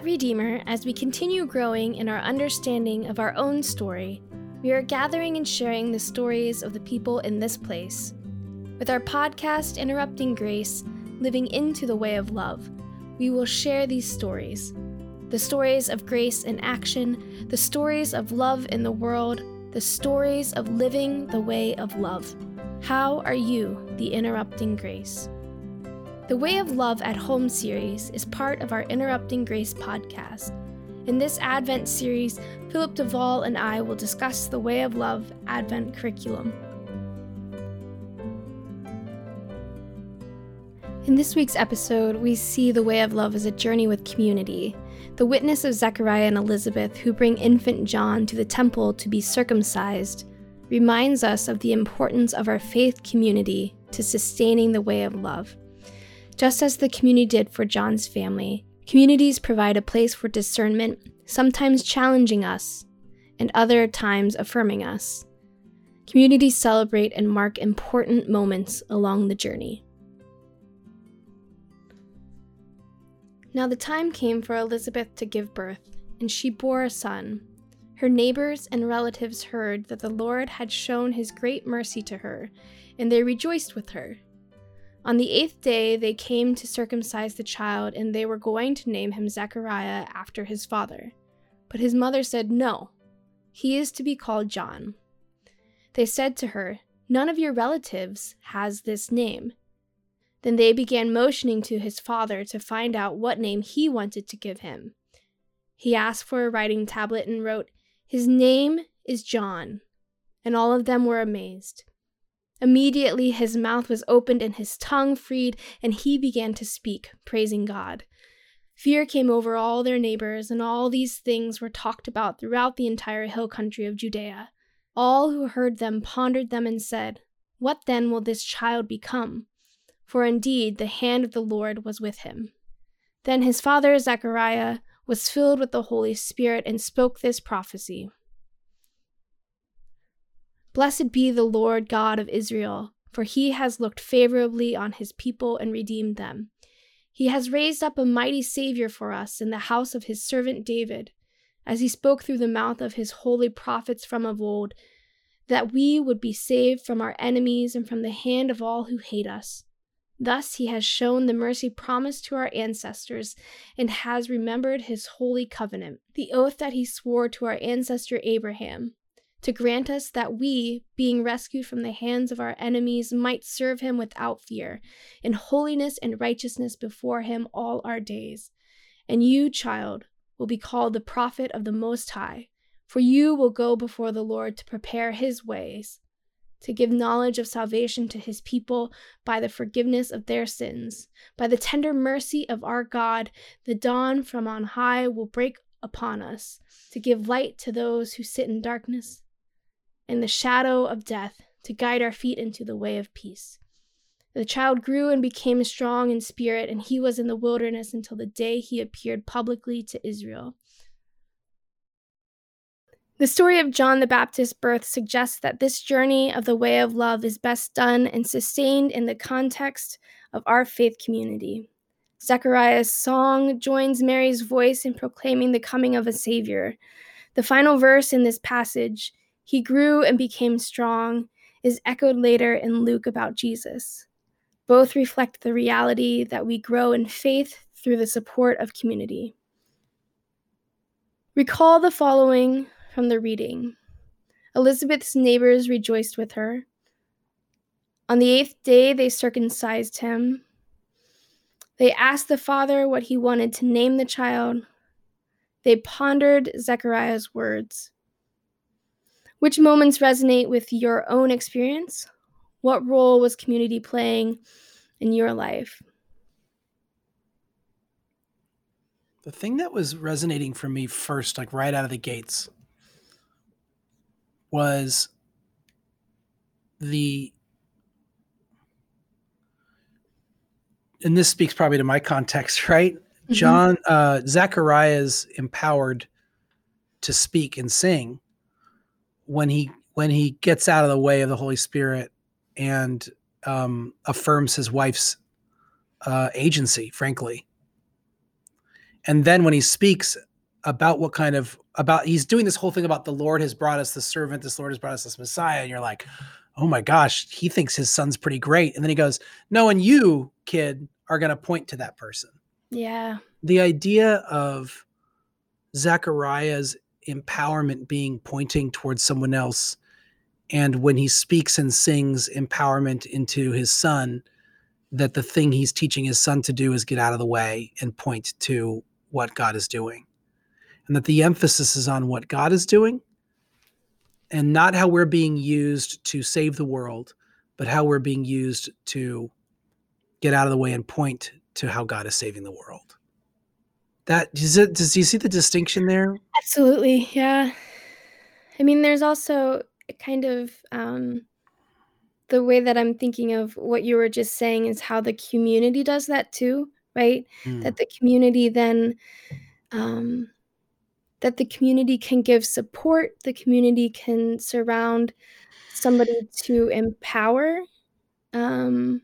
At Redeemer, as we continue growing in our understanding of our own story, we are gathering and sharing the stories of the people in this place. With our podcast, Interrupting Grace, Living into the Way of Love, we will share these stories the stories of grace in action, the stories of love in the world, the stories of living the way of love. How are you the interrupting grace? The Way of Love at Home series is part of our Interrupting Grace podcast. In this Advent series, Philip Duvall and I will discuss the Way of Love Advent curriculum. In this week's episode, we see the Way of Love as a journey with community. The witness of Zechariah and Elizabeth, who bring infant John to the temple to be circumcised, reminds us of the importance of our faith community to sustaining the way of love. Just as the community did for John's family, communities provide a place for discernment, sometimes challenging us, and other times affirming us. Communities celebrate and mark important moments along the journey. Now the time came for Elizabeth to give birth, and she bore a son. Her neighbors and relatives heard that the Lord had shown his great mercy to her, and they rejoiced with her. On the eighth day, they came to circumcise the child, and they were going to name him Zechariah after his father. But his mother said, No, he is to be called John. They said to her, None of your relatives has this name. Then they began motioning to his father to find out what name he wanted to give him. He asked for a writing tablet and wrote, His name is John. And all of them were amazed. Immediately his mouth was opened and his tongue freed, and he began to speak, praising God. Fear came over all their neighbors, and all these things were talked about throughout the entire hill country of Judea. All who heard them pondered them and said, What then will this child become? For indeed the hand of the Lord was with him. Then his father Zechariah was filled with the Holy Spirit and spoke this prophecy. Blessed be the Lord God of Israel, for he has looked favorably on his people and redeemed them. He has raised up a mighty Savior for us in the house of his servant David, as he spoke through the mouth of his holy prophets from of old, that we would be saved from our enemies and from the hand of all who hate us. Thus he has shown the mercy promised to our ancestors and has remembered his holy covenant, the oath that he swore to our ancestor Abraham to grant us that we, being rescued from the hands of our enemies, might serve him without fear, in holiness and righteousness before him all our days. And you, child, will be called the prophet of the Most High, for you will go before the Lord to prepare his ways, to give knowledge of salvation to his people by the forgiveness of their sins. By the tender mercy of our God, the dawn from on high will break upon us, to give light to those who sit in darkness in the shadow of death to guide our feet into the way of peace. The child grew and became strong in spirit, and he was in the wilderness until the day he appeared publicly to Israel. The story of John the Baptist's birth suggests that this journey of the way of love is best done and sustained in the context of our faith community. Zechariah's song joins Mary's voice in proclaiming the coming of a Savior. The final verse in this passage he grew and became strong is echoed later in Luke about Jesus. Both reflect the reality that we grow in faith through the support of community. Recall the following from the reading Elizabeth's neighbors rejoiced with her. On the eighth day, they circumcised him. They asked the father what he wanted to name the child. They pondered Zechariah's words. Which moments resonate with your own experience? What role was community playing in your life? The thing that was resonating for me first, like right out of the gates, was the and this speaks probably to my context, right? Mm-hmm. John uh Zechariah is empowered to speak and sing when he when he gets out of the way of the Holy Spirit and um, affirms his wife's uh, agency, frankly. And then when he speaks about what kind of about he's doing this whole thing about the Lord has brought us the servant, this Lord has brought us this Messiah, and you're like, oh my gosh, he thinks his son's pretty great. And then he goes, no, and you, kid, are going to point to that person. Yeah. The idea of Zechariah's empowerment being pointing towards someone else, and when he speaks and sings empowerment into his son, that the thing he's teaching his son to do is get out of the way and point to what God is doing. And that the emphasis is on what God is doing and not how we're being used to save the world, but how we're being used to get out of the way and point to how God is saving the world. That does it does you see the distinction there? Absolutely. Yeah. I mean, there's also kind of um, the way that I'm thinking of what you were just saying is how the community does that too, right? Mm. That the community then um, that the community can give support, the community can surround somebody to empower. Um,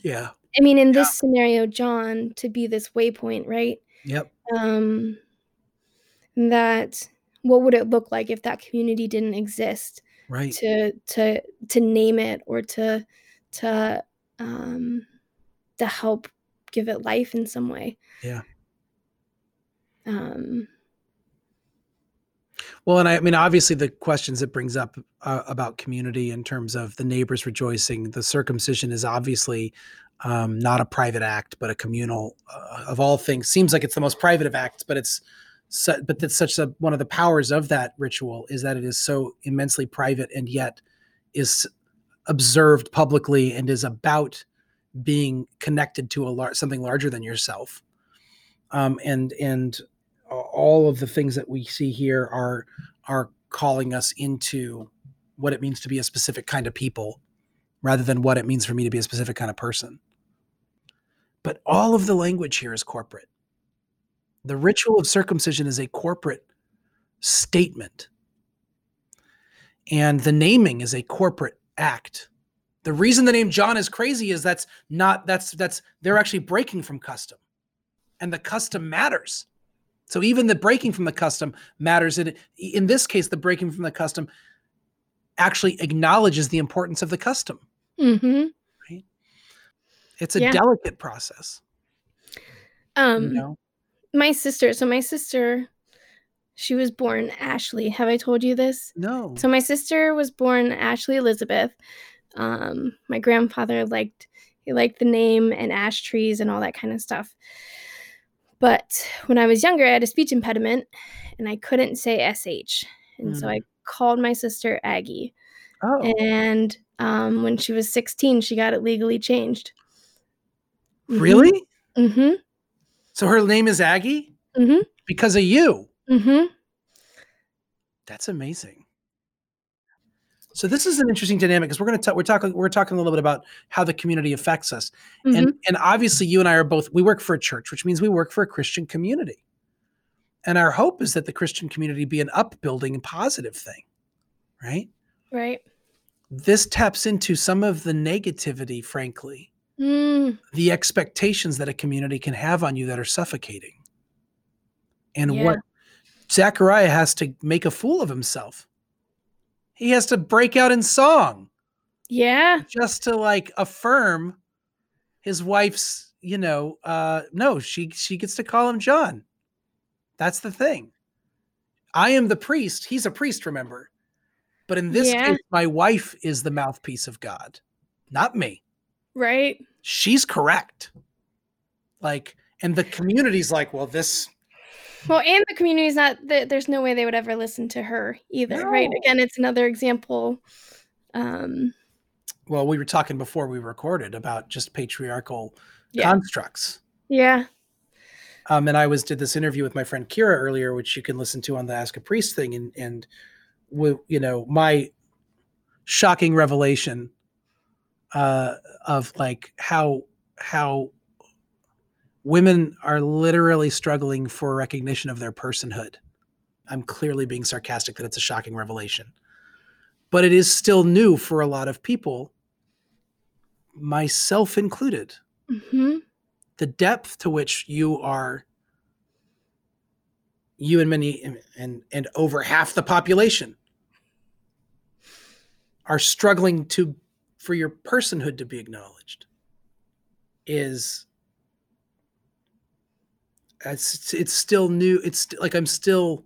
yeah. I mean, in this scenario, John to be this waypoint, right? Yep. Um, that what would it look like if that community didn't exist? Right. To to to name it or to to um to help give it life in some way. Yeah. Um well, and I, I, mean, obviously, the questions it brings up uh, about community in terms of the neighbors rejoicing, the circumcision is obviously um, not a private act, but a communal. Uh, of all things, seems like it's the most private of acts, but it's su- but that's such a one of the powers of that ritual is that it is so immensely private and yet is observed publicly and is about being connected to a lar- something larger than yourself. Um, and and all of the things that we see here are are calling us into what it means to be a specific kind of people rather than what it means for me to be a specific kind of person. But all of the language here is corporate. The ritual of circumcision is a corporate statement. And the naming is a corporate act. The reason the name John is crazy is that's not that's that's they're actually breaking from custom. And the custom matters. So even the breaking from the custom matters. In, in this case, the breaking from the custom actually acknowledges the importance of the custom. Mm-hmm. It's a yeah. delicate process. Um, you know? my sister. So my sister, she was born Ashley. Have I told you this? No. So my sister was born Ashley Elizabeth. Um, my grandfather liked he liked the name and ash trees and all that kind of stuff. But when I was younger, I had a speech impediment and I couldn't say SH. And mm. so I hmm. called my sister Aggie. Oh. And um, when she was 16, she got it legally changed. Mm-hmm. Really? Mm-hmm. So her name is Aggie? Mm-hmm. Because of you? Mm-hmm. That's amazing. So this is an interesting dynamic because we're going to talk. We're talking. We're talking a little bit about how the community affects us, mm-hmm. and and obviously you and I are both. We work for a church, which means we work for a Christian community, and our hope is that the Christian community be an upbuilding and positive thing, right? Right. This taps into some of the negativity, frankly, mm. the expectations that a community can have on you that are suffocating, and yeah. what Zechariah has to make a fool of himself he has to break out in song. Yeah. Just to like affirm his wife's, you know, uh no, she she gets to call him John. That's the thing. I am the priest. He's a priest, remember. But in this yeah. case, my wife is the mouthpiece of God, not me. Right. She's correct. Like, and the community's like, well, this well, and the community's not. There's no way they would ever listen to her either, no. right? Again, it's another example. Um, well, we were talking before we recorded about just patriarchal yeah. constructs. Yeah. Um, and I was did this interview with my friend Kira earlier, which you can listen to on the Ask a Priest thing, and and you know my shocking revelation uh, of like how how women are literally struggling for recognition of their personhood. I'm clearly being sarcastic that it's a shocking revelation. But it is still new for a lot of people, myself included. Mm-hmm. The depth to which you are you and many and and over half the population are struggling to for your personhood to be acknowledged is it's it's still new it's like i'm still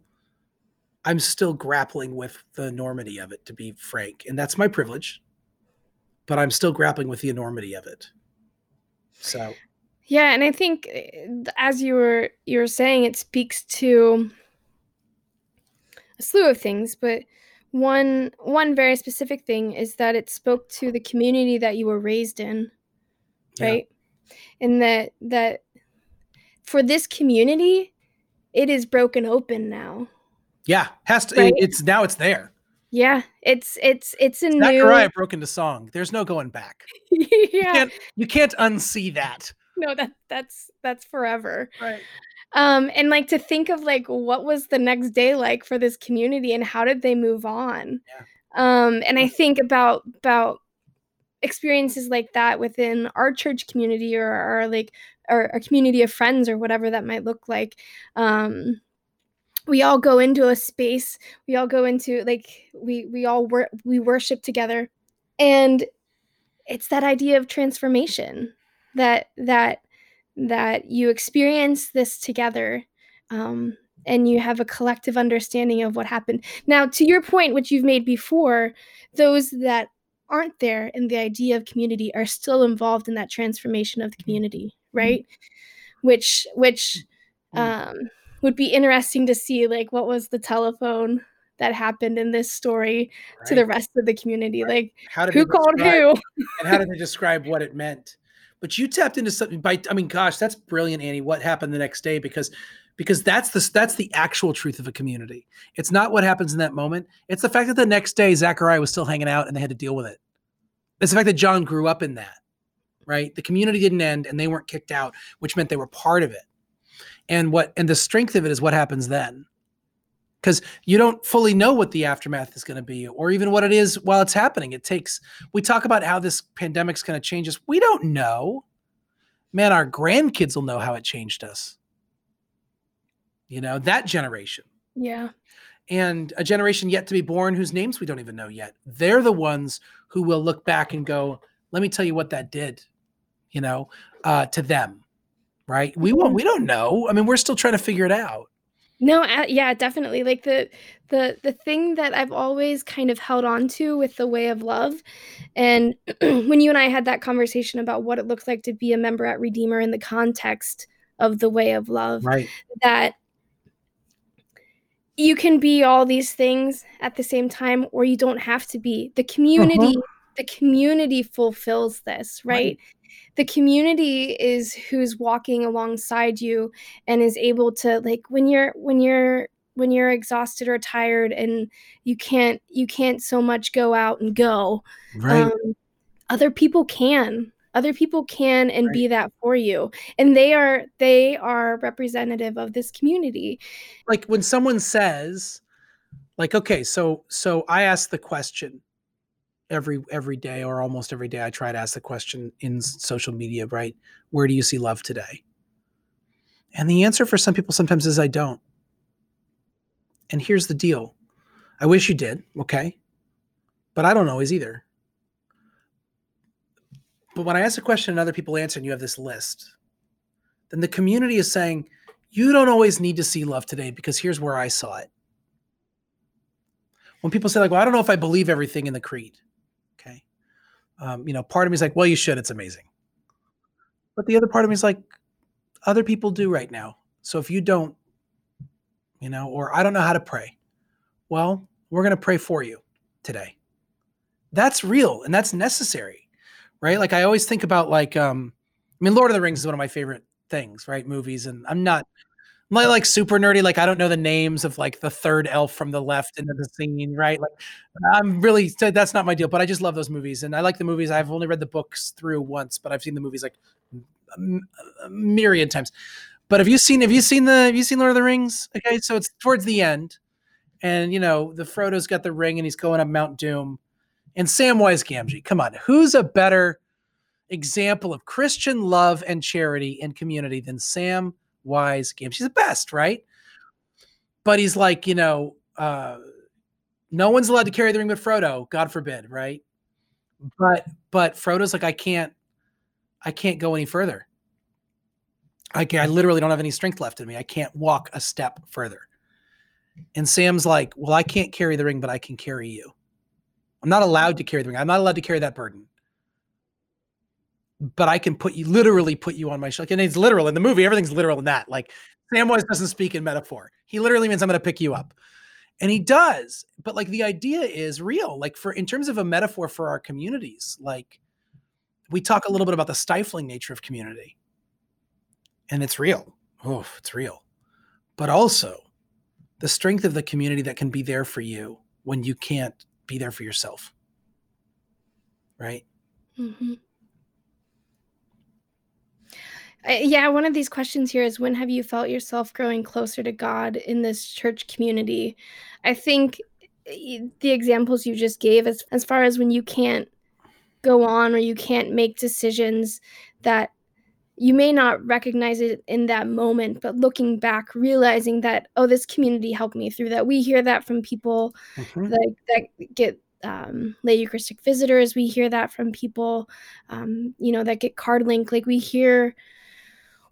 i'm still grappling with the enormity of it to be frank. And that's my privilege but i'm still grappling with the enormity of it. So. Yeah and i think eh, as you were you were saying it speaks to a slew of things but one one very specific thing is that it spoke to the community that you were raised in right? Yeah. and that that for this community it is broken open now. Yeah has to right? it's now it's there. Yeah it's it's it's a Zechariah new broke into song. There's no going back. Yeah. you can't, you can't unsee that. No that that's that's forever. Right um and like to think of like what was the next day like for this community and how did they move on? Yeah. um and i think about about experiences like that within our church community or our like our, our community of friends or whatever that might look like. Um we all go into a space we all go into like we we all wor- we worship together. And it's that idea of transformation that that that you experience this together um, and you have a collective understanding of what happened. Now, to your point, which you've made before, those that aren't there in the idea of community are still involved in that transformation of the community, right? Which, which, mm. um, would be interesting to see, like, what was the telephone that happened in this story right. to the rest of the community? Right. Like, how did who called who? and how did they describe what it meant? But you tapped into something by i mean gosh that's brilliant annie what happened the next day because because that's the that's the actual truth of a community. It's not what happens in that moment. It's the fact that the next day zechariah was still hanging out and they had to deal with it. It's the fact that john grew up in that right? The community didn't end and they weren't kicked out which meant they were part of it. And what and the strength of it is what happens then because you don't fully know what the aftermath is going to be or even what it is while it's happening. It takes, we talk about how this pandemic's going to change us. We don't know. Man, our grandkids will know how it changed us. You know, that generation. Yeah. And a generation yet to be born whose names we don't even know yet. They're the ones who will look back and go, let me tell you what that did, you know, uh, to them. Right. We won't, we don't know. I mean, we're still trying to figure it out. No, uh, yeah, definitely. Like the the the thing that I've always kind of held on to with the way of love, and when you and I had that conversation about what it looks like to be a member at Redeemer in the context of the way of love, right? That you can be all these things at the same time, or you don't have to be. The community, uh-huh. the community fulfills this, right? right? The community is who's walking alongside you and is able to like when you're when you're when you're exhausted or tired and you can't you can't so much go out and go right. Um, other people can other people can and right. be that for you and they are they are representative of this community like when someone says like okay so so i asked the question every every day or almost every day I try to ask the question in social media, right? Where do you see love today? And the answer for some people sometimes is I don't. And here's the deal. I wish you did, okay? But I don't always either. But when I ask a question and other people answer and you have this list, then the community is saying, you don't always need to see love today because here's where I saw it. When people say, like, well, I don't know if I believe everything in the creed um, you know, part of me is like, well, you should. It's amazing. But the other part of me is like, other people do right now. So if you don't, you know, or I don't know how to pray, well, we're going to pray for you today. That's real and that's necessary, right? Like I always think about like, um, I mean, Lord of the Rings is one of my favorite things, right? Movies, and I'm not my oh. like super nerdy. Like I don't know the names of like the third elf from the left into the scene, right? Like I'm really that's not my deal. But I just love those movies, and I like the movies. I've only read the books through once, but I've seen the movies like a myriad times. But have you seen have you seen the have you seen Lord of the Rings? Okay, so it's towards the end, and you know the Frodo's got the ring and he's going up Mount Doom, and Samwise Gamgee. Come on, who's a better example of Christian love and charity and community than Sam? Wise Gamgee's the best, right? but he's like, you know, uh, no one's allowed to carry the ring but Frodo, God forbid, right? But but Frodo's like, I can't, I can't go any further. I can, I literally don't have any strength left in me. I can't walk a step further. And Sam's like, Well, I can't carry the ring, but I can carry you. I'm not allowed to carry the ring. I'm not allowed to carry that burden. But I can put you literally put you on my shoulder. And it's literal in the movie. Everything's literal in that. Like Samwise doesn't speak in metaphor. He literally means I'm going to pick you up. And he does. But like the idea is real. Like for in terms of a metaphor for our communities, like we talk a little bit about the stifling nature of community. And it's real. Oh, it's real. But also the strength of the community that can be there for you when you can't be there for yourself. Right? Mm-hmm. Yeah, one of these questions here is when have you felt yourself growing closer to God in this church community? I think the examples you just gave as as far as when you can't go on or you can't make decisions that you may not recognize it in that moment, but looking back, realizing that, oh, this community helped me through that. We hear that from people mm-hmm. that, that get um, lay Eucharistic visitors. We hear that from people, um, you know, that get card link. Like we hear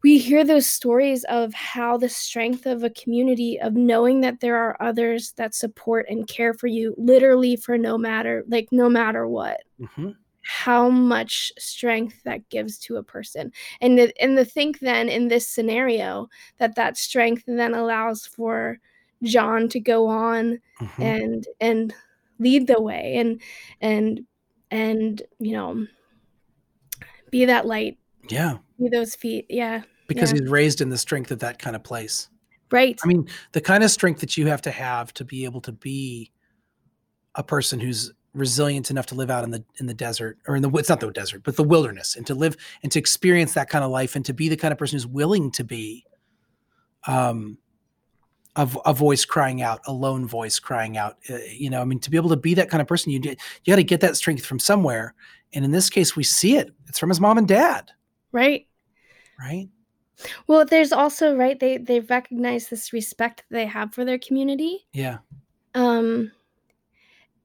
we hear those stories of how the strength of a community of knowing that there are others that support and care for you literally for no matter like no matter what. Mm-hmm. how much strength that gives to a person. And the, and the think then in this scenario that that strength then allows for john to go on mm-hmm. and and lead the way and and and you know be that light. Yeah. Be those feet. Yeah because yeah. he's raised in the strength of that kind of place. Right. I mean, the kind of strength that you have to have to be able to be a person who's resilient enough to live out in the in the desert or in the it's not the desert, but the wilderness and to live and to experience that kind of life and to be the kind of person who's willing to be um a, a voice crying out, a lone voice crying out. Uh, you know, I mean, to be able to be that kind of person, you you got to get that strength from somewhere. And in this case, we see it. It's from his mom and dad. Right. Right. Well, there's also right they they recognize this respect that they have for their community. Yeah. Um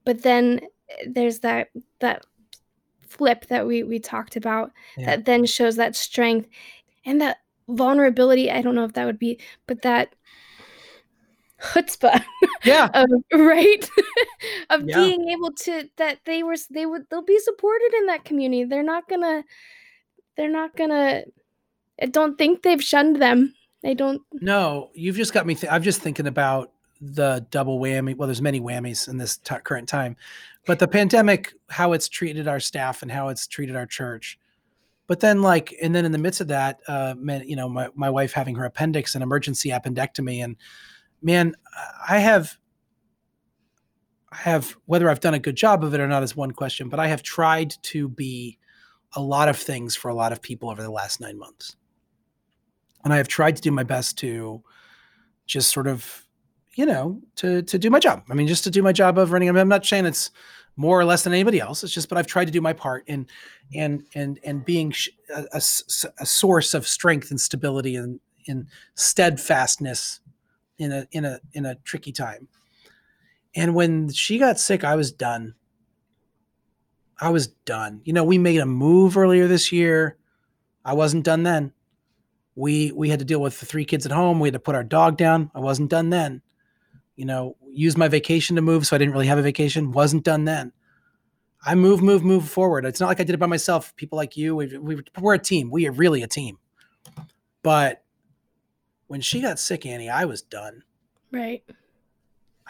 but then eh, there's that that flip that we we talked about yeah. that then shows that strength and that vulnerability. I don't know if that would be, but that chutzpah. Yeah. of, right. of yeah. being able to that they were they would they'll be supported in that community. They're not gonna they're not gonna I don't think they've shunned them. They don't. No, you've just got me. Th- I'm just thinking about the double whammy. Well, there's many whammies in this t- current time, but the pandemic, how it's treated our staff and how it's treated our church. But then, like, and then in the midst of that, uh, man, you know, my, my wife having her appendix and emergency appendectomy, and man, I have, I have whether I've done a good job of it or not is one question, but I have tried to be a lot of things for a lot of people over the last nine months and I have tried to do my best to just sort of, you know, to to do my job. I mean, just to do my job of running. I mean, I'm not saying it's more or less than anybody else. It's just, but I've tried to do my part in and and and being a, a, a source of strength and stability and in steadfastness in a in a in a tricky time. And when she got sick, I was done. I was done. You know, we made a move earlier this year. I wasn't done then we we had to deal with the three kids at home. We had to put our dog down. I wasn't done then. You know, use my vacation to move, so I didn't really have a vacation. Wasn't done then. I move, move, move forward. It's not like I did it by myself. People like you, we, we, we're a team. We are really a team. But when she got sick, Annie, I was done. Right.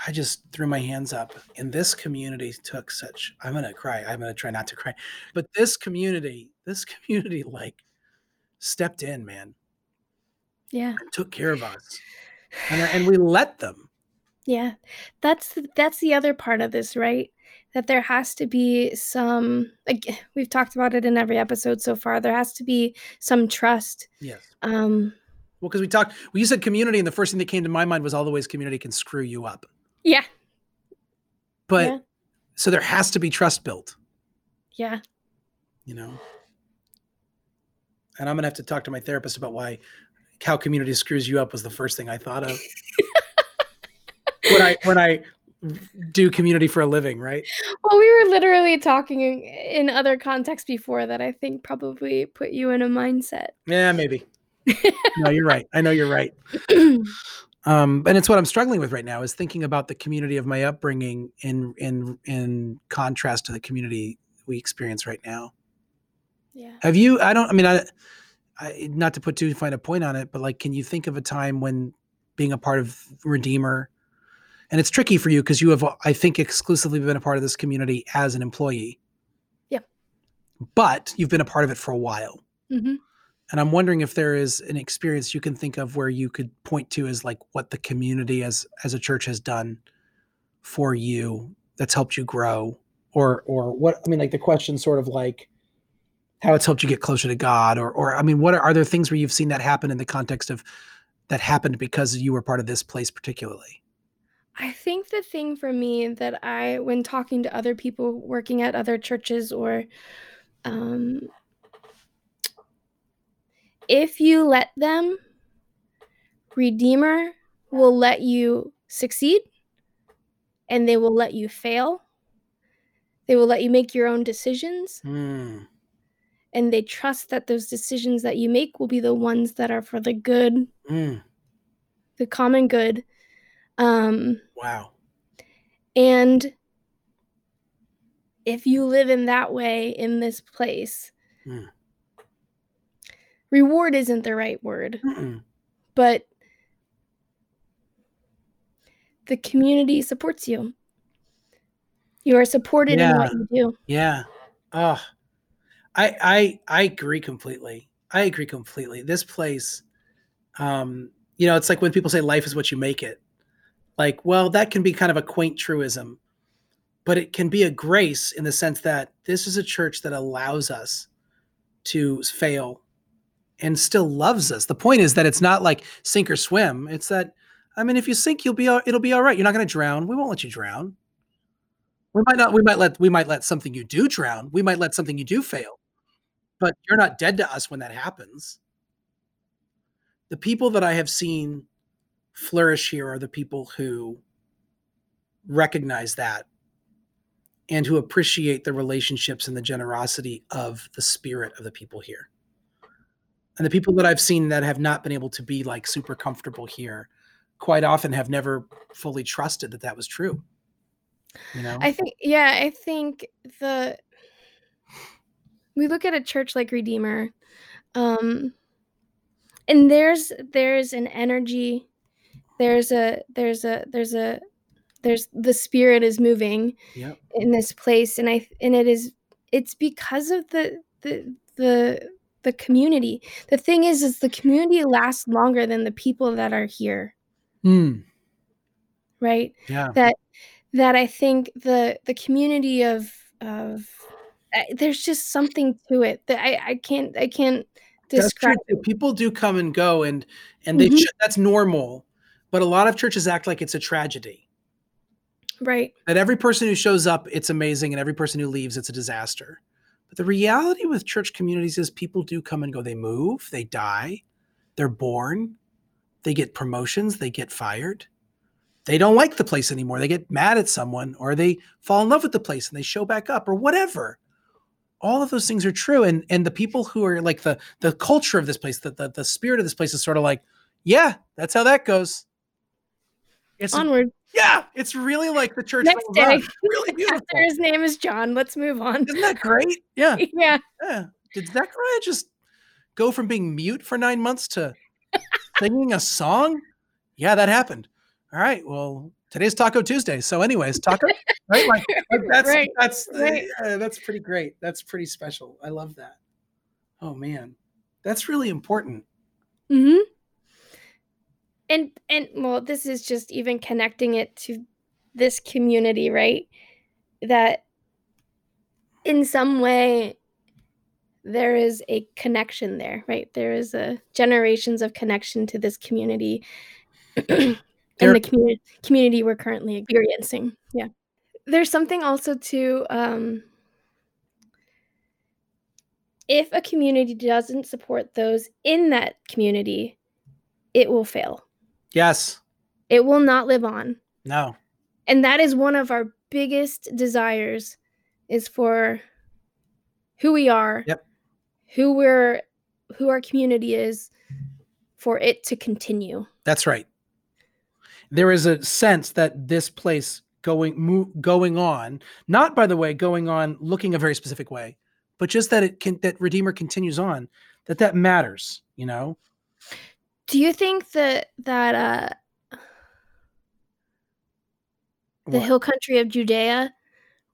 I just threw my hands up, and this community took such. I'm gonna cry. I'm gonna try not to cry, but this community, this community, like stepped in, man yeah. took care of us. And, and we let them. Yeah. That's that's the other part of this right? That there has to be some like we've talked about it in every episode so far there has to be some trust yes. um well because we talked well you said community and the first thing that came to my mind was all the ways community can screw you up. Yeah. But yeah. so there has to be trust built. Yeah. You know? And i'm gonna have to talk to my therapist about why how community screws you up was the first thing I thought of. when I when I do community for a living, right? Well, we were literally talking in, in other contexts before that I think probably put you in a mindset. Yeah, maybe. no, you're right. I know you're right. Um, and it's what I'm struggling with right now is thinking about the community of my upbringing in in in contrast to the community we experience right now. Yeah. Have you? I don't. I mean, I, I not to put too fine a point on it, but like, can you think of a time when being a part of Redeemer, and it's tricky for you because you have, I think, exclusively been a part of this community as an employee. Yeah. But you've been a part of it for a while. Mm-hmm. And I'm wondering if there is an experience you can think of where you could point to as like what the community as as a church has done for you that's helped you grow or or what I mean like the question sort of like how it's helped you get closer to God or or I mean what are, are there things where you've seen that happen in the context of that happened because you were part of this place particularly? I think the thing for me that I, when talking to other people working at other churches or um, if you let them, Redeemer will let you succeed and they will let you fail. They will let you make your own decisions. Hmm. And they trust that those decisions that you make will be the ones that are for the good, Mm. the common good. Um, Wow. and if you live in that way in this place, Hmm. reward isn't the right word. Mm-mm. but the community supports you. You are supported in what you do. Yeah. Oh, I I I agree completely. I agree completely. This place, um, you know, it's like when people say life is what you make it. Like, well, that can be kind of a quaint truism, but it can be a grace in the sense that this is a church that allows us to fail and still loves us. The point is that it's not like sink or swim. It's that I mean, if you sink, you'll be it'll be all right. You're not going to drown. We won't let you drown. We might not. We might let. We might let something you do drown. We might let something you do fail, but you're not dead to us when that happens. The people that I have seen flourish here are the people who recognize that and who appreciate the relationships and the generosity of the spirit of the people here. And the people that I've seen that have not been able to be like super comfortable here quite often have never fully trusted that that was true. You know? I think, yeah, I think the we look at a church like Redeemer, um, and there's there's an energy, there's a there's a there's a there's the spirit is moving Yep. in this place, and I and it is it's because of the the the the community. The thing is, is the community lasts longer than the people that are here, Mm, right? yeah. that that I think the the community of of uh, there's just something to it that I I can't I can't describe. People do come and go, and and they Mhm. should, that's normal. But a lot of churches act like it's a tragedy. Right. That every person who shows up, it's amazing, and every person who leaves, it's a disaster. But the reality with church communities is people do come and go. They move, they die, they're born, they get promotions, they get fired. They don't like the place anymore. They get mad at someone, or they fall in love with the place and they show back up, or whatever. All of those things are true. And and the people who are like the the culture of this place, the the, the spirit of this place is sort of like, yeah, that's how that goes. It's Onward. yeah, it's really like the church. Next day. really beautiful. His name is John. Let's move on. Isn't that great? Yeah, yeah. yeah. Did Zechariah just go from being mute for nine months to singing a song? Yeah, that happened. All right. Well, today's Taco Tuesday. So, anyways, taco. Right? Like, like that's Right, that's right. yeah, that's pretty great. That's pretty special. I love that. Oh man, that's really important. hmm And and well, this is just even connecting it to this community, right? That in some way there is a connection there, right? There is a generations of connection to this community and the community community we're currently experiencing. Yeah. There's something also to um if a community doesn't support those in that community, it will fail. Yes. It will not live on. No. And that is one of our biggest desires is for who we are. Yep. Who we're who our community is for it to continue. That's right. There is a sense that this place going mo- going on, not by the way going on looking a very specific way, but just that it can that Redeemer continues on, that that matters, you know. Do you think that that uh the What? hill country of Judea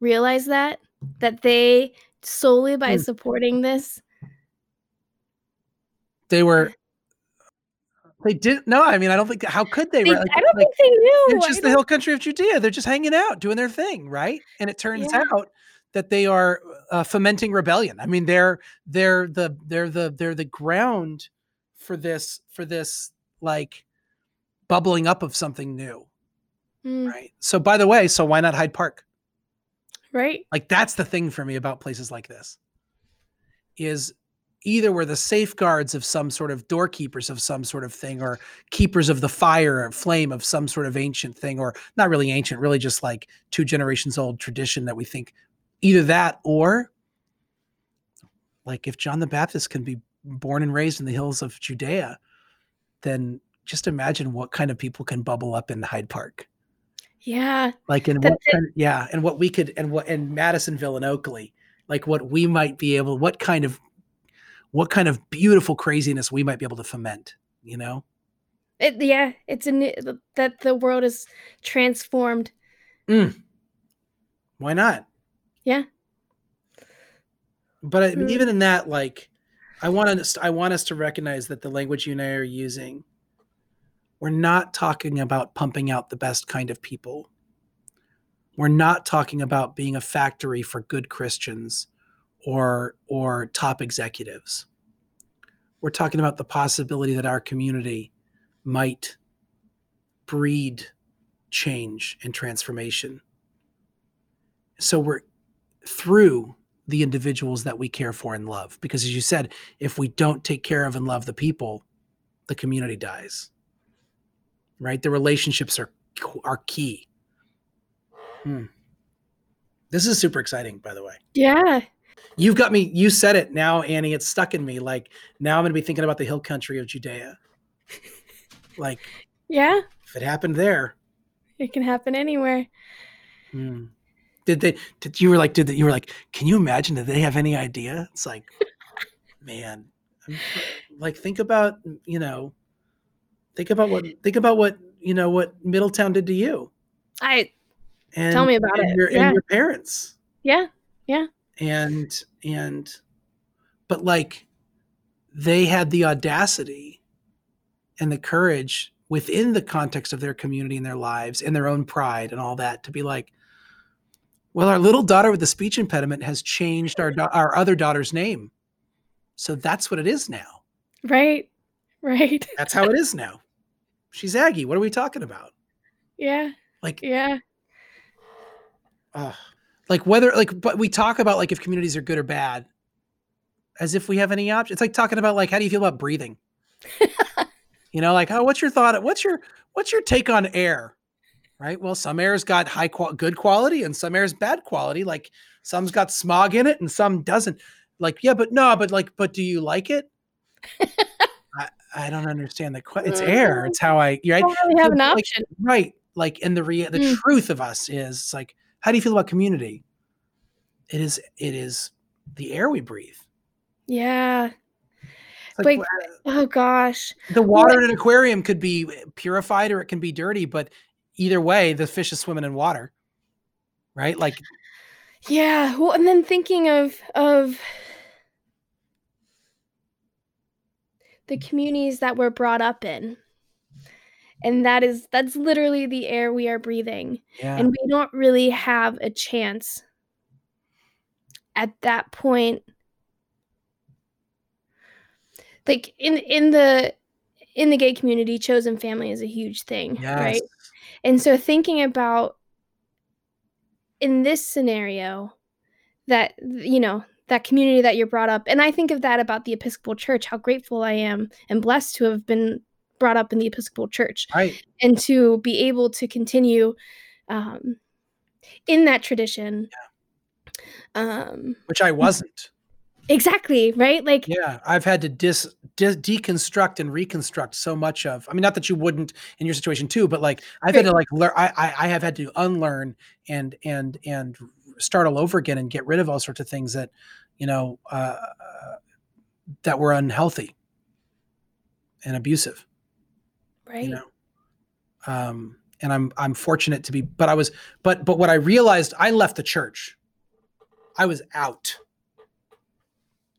realize that that they solely by Mm. supporting this They were they didn't. no, I mean I don't think how could they, they? Like, I don't like, think they knew. They're just the hill country of Judea. They're just hanging out, doing their thing, right? And it turns Yeah. out that they are uh, fomenting rebellion. I mean, they're they're the they're the they're the ground for this for this like bubbling up of something new, Mm, right? So, by the way, so why not Hyde Park? right? Like that's the thing for me about places like this. Is either we're the safeguards of some sort of doorkeepers of some sort of thing, or keepers of the fire or flame of some sort of ancient thing, or not really ancient, really just like two generations old tradition that we think either that or like if John the Baptist can be born and raised in the hills of Judea, then just imagine what kind of people can bubble up in Hyde Park Yeah. like in what kind yeah and what we could and what in madisonville and oakley like what we might be able what kind of what kind of beautiful craziness we might be able to foment you know It, yeah, it's a new, that the world is transformed. why not Yeah. but I, Mm. even in that like i want us i want us to recognize that the language you and i are using we're not talking about pumping out the best kind of people we're not talking about being a factory for good christians or or top executives. We're talking about the possibility that our community might breed change and transformation. So we're through the individuals that we care for and love because as you said if we don't take care of and love the people the community dies. Right? The relationships are are key. Hmm. this is super exciting by the way. Yeah. You've got me you said it now annie it's stuck in me like now i'm going to be thinking about the hill country of judea like Yeah. if it happened there It can happen anywhere. hmm. did they did you were like did they, you were like can you imagine did they have any idea it's like man I'm- like think about you know think about what think about what you know what middletown did to you I and Tell me about and it. your, Yeah. and your parents Yeah. yeah. And and but like they had the audacity and the courage within the context of their community and their lives and their own pride and all that to be like well our little daughter with the speech impediment has changed our our other daughter's name so that's what it is now Right. Right. that's how it is now she's aggie what are we talking about Yeah. like Yeah. uh, like whether like but we talk about like if communities are good or bad as if we have any option it's like talking about like how do you feel about breathing? You know like oh what's your thought what's your what's your take on air? Right? Well some air's got high qual- good quality and some air's bad quality. Like some's got smog in it and some doesn't. Like yeah but no but like but do you like it? I, I don't understand the question it's air. It's how i I right. Really have So, an like, option. right. Like and the rea- the Mm. truth of us is it's like how do you feel about community it is it is the air we breathe Yeah. Like, Like, Oh gosh. the water in an aquarium could be purified or it can be dirty but either way the fish is swimming in water right like Yeah. Well, and then thinking of of the communities that we're brought up in. And that is that's literally the air we are breathing. yeah And we don't really have a chance at that point. Like in in the in the gay community, chosen family is a huge thing, yes right? And so thinking about in this scenario that you know that community that you're brought up and I think of that about the Episcopal Church how grateful I am and blessed to have been brought up in the Episcopal Church, Right. and to be able to continue um, in that tradition. Um, Which I wasn't. exactly right, like Yeah, I've had to dis, dis deconstruct and reconstruct so much of. I mean, not that you wouldn't in your situation too, but like I've had to like learn. I, I I have had to unlearn and and and start all over again and get rid of all sorts of things that you know uh, that were unhealthy and abusive. Right, You know, um, and I'm I'm fortunate to be. But I was but but what I realized, I left the church. I was out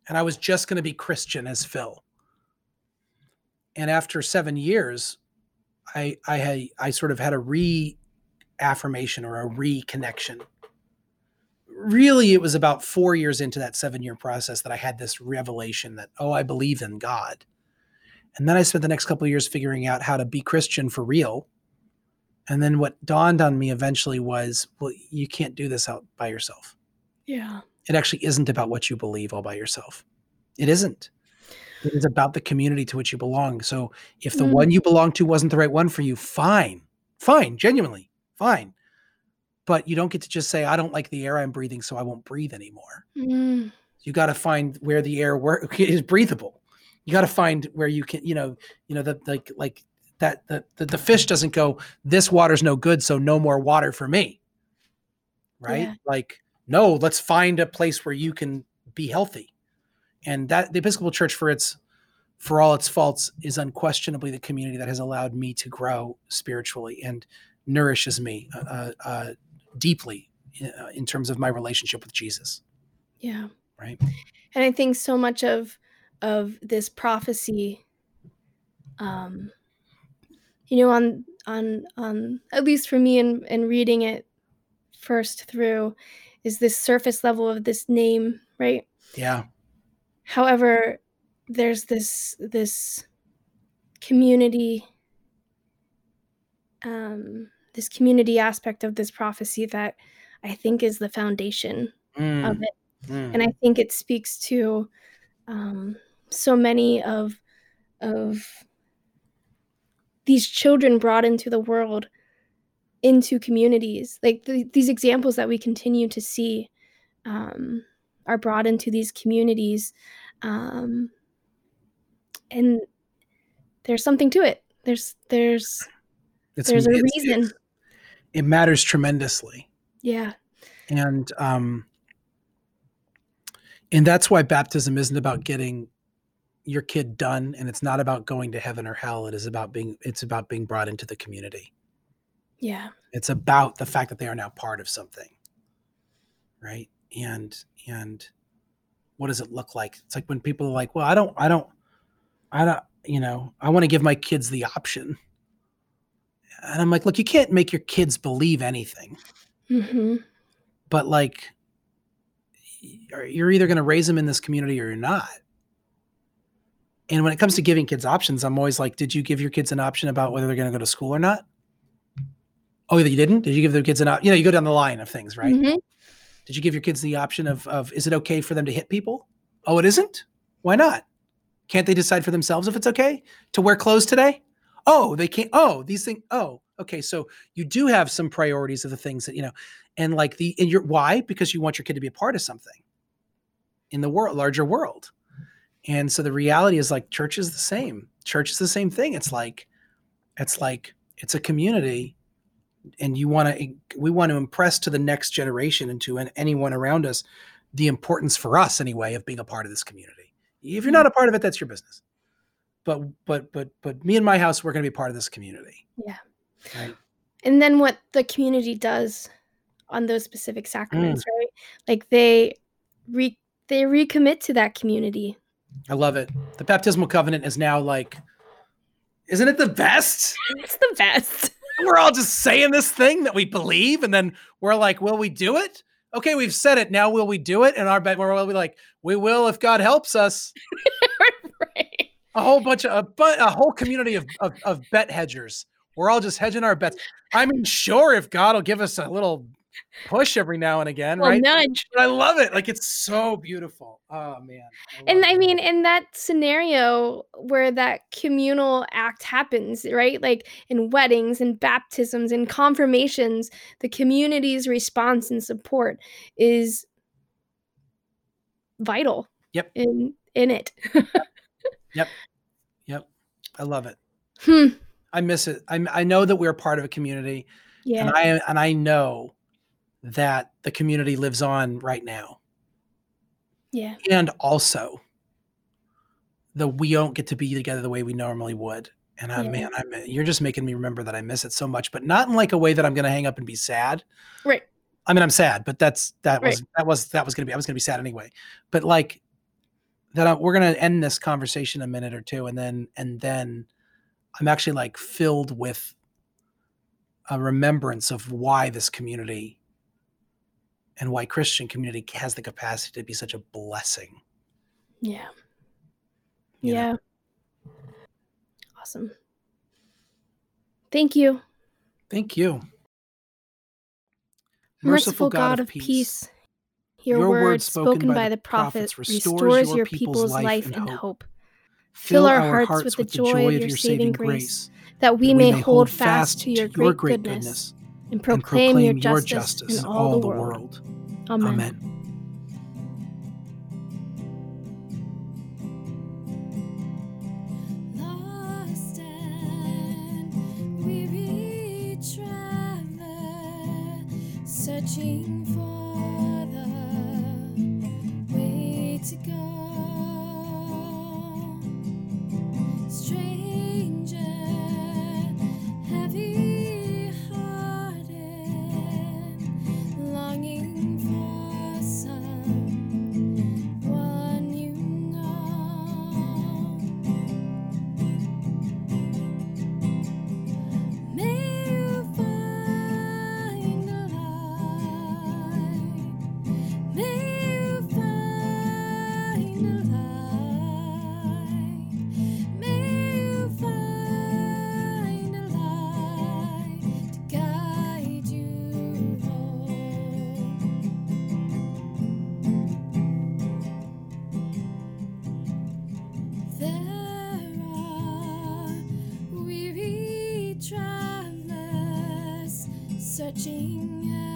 and I was just going to be Christian as Phil. And after seven years, I I had I sort of had a reaffirmation or a reconnection. Really, it was about four years into that seven year process that I had this revelation that oh, I believe in God. And then I spent the next couple of years figuring out how to be Christian for real. And then what dawned on me eventually was, well, you can't do this out by yourself yeah, it actually isn't about what you believe all by yourself. It isn't. It is about the community to which you belong. So if the Mm. one you belong to wasn't the right one for you, fine, fine, genuinely fine. But you don't get to just say, I don't like the air I'm breathing, so I won't breathe anymore. Mm, You got to find where the air work is breathable. You got to find where you can, you know, you know, that like, like that, the, the, the fish doesn't go, this water's no good. So no more water for me. Right. Yeah. Like, no, let's find a place where you can be healthy. And that the Episcopal Church for its, for all its faults is unquestionably the community that has allowed me to grow spiritually and nourishes me uh, uh, deeply uh, in terms of my relationship with Jesus. yeah. Right. and i think so much of of this prophecy um you know on on on at least for me in in reading it first through is this surface level of this name right Yeah. however there's this this community um this community aspect of this prophecy that i think is the foundation Mm, of it mm. and I think it speaks to um, so many of of these children brought into the world into communities. Like the, these examples that we continue to see um, are brought into these communities um, and there's something to it. There's there's It's, there's a it's- reason. It's- it matters tremendously, yeah. And um, and that's why baptism isn't about getting your kid done, and it's not about going to heaven or hell. It is about being. It's about being brought into the community. yeah It's about the fact that they are now part of something, right? And and what does it look like? It's like when people are like, "Well, I don't, I don't, I don't, you know, I want to give my kids the option." And I'm like, "Look, you can't make your kids believe anything." mm-hmm. but like you're either going to raise them in this community or you're not and when it comes to giving kids options i'm always like did you give your kids an option about whether they're going to go to school or not? Oh you didn't? Did you give their kids an option you know you go down the line of things right? Mhm. did you give your kids the option of, of is it okay for them to hit people? Oh it isn't? Why not? Can't they decide for themselves if it's okay to wear clothes today? Oh they can't oh these things oh okay so you do have some priorities of the things that you know and like the and your why? Because you want your kid to be a part of something in the world larger world and so the reality is like church is the same. Church is the same thing. It's like it's like it's a community and you want to eh, we want to impress to the next generation and to anyone around us the importance for us anyway of being a part of this community. If you're not hmm. a part of it that's your business. But but but but me and my house we're going to be part of this community. Yeah. right? And then what the community does on those specific sacraments mm. right? Like they re they recommit to that community i love it. The baptismal covenant is now like isn't it the best? It's the best. We're all just saying this thing that we believe and then we're like will we do it? Okay we've said it. Now will we do it? And our bet we're all be like we will if god helps us. Right. A whole bunch of a, a whole community of, of of bet hedgers. We're all just hedging our bets. I mean sure if god will give us a little push every now and again, Well, right? nudge. But I love it. Like it's so beautiful. Oh man. I And I it. mean, in that scenario where that communal act happens, right? Like in weddings and baptisms and confirmations, the community's response and support is vital. Yep. In in it. Yep. Yep. I love it. Hmm. I miss it. I I know that we're part of a community Yeah. and I and I know that the community lives on right now. yeah. And also that we don't get to be together the way we normally would. And I Yeah. man, I you're just making me remember that I miss it so much, but not in like a way that I'm going to hang up and be sad. Right. I mean, I'm sad, but that's that Right. was that was that was going to be I was going to be sad anyway. But like that I, we're going to end this conversation a minute or two and then and then I'm actually like filled with a remembrance of why this community and why Christian community has the capacity to be such a blessing. Yeah. you know? Yeah. Awesome. Thank you. Thank you. Merciful God of peace, your, word spoken by the prophet restores your people's life and hope. Fill our hearts with the joy of your saving grace, that we may hold fast to your great goodness and and proclaim your justice in all the world. Amen. Amen. jardim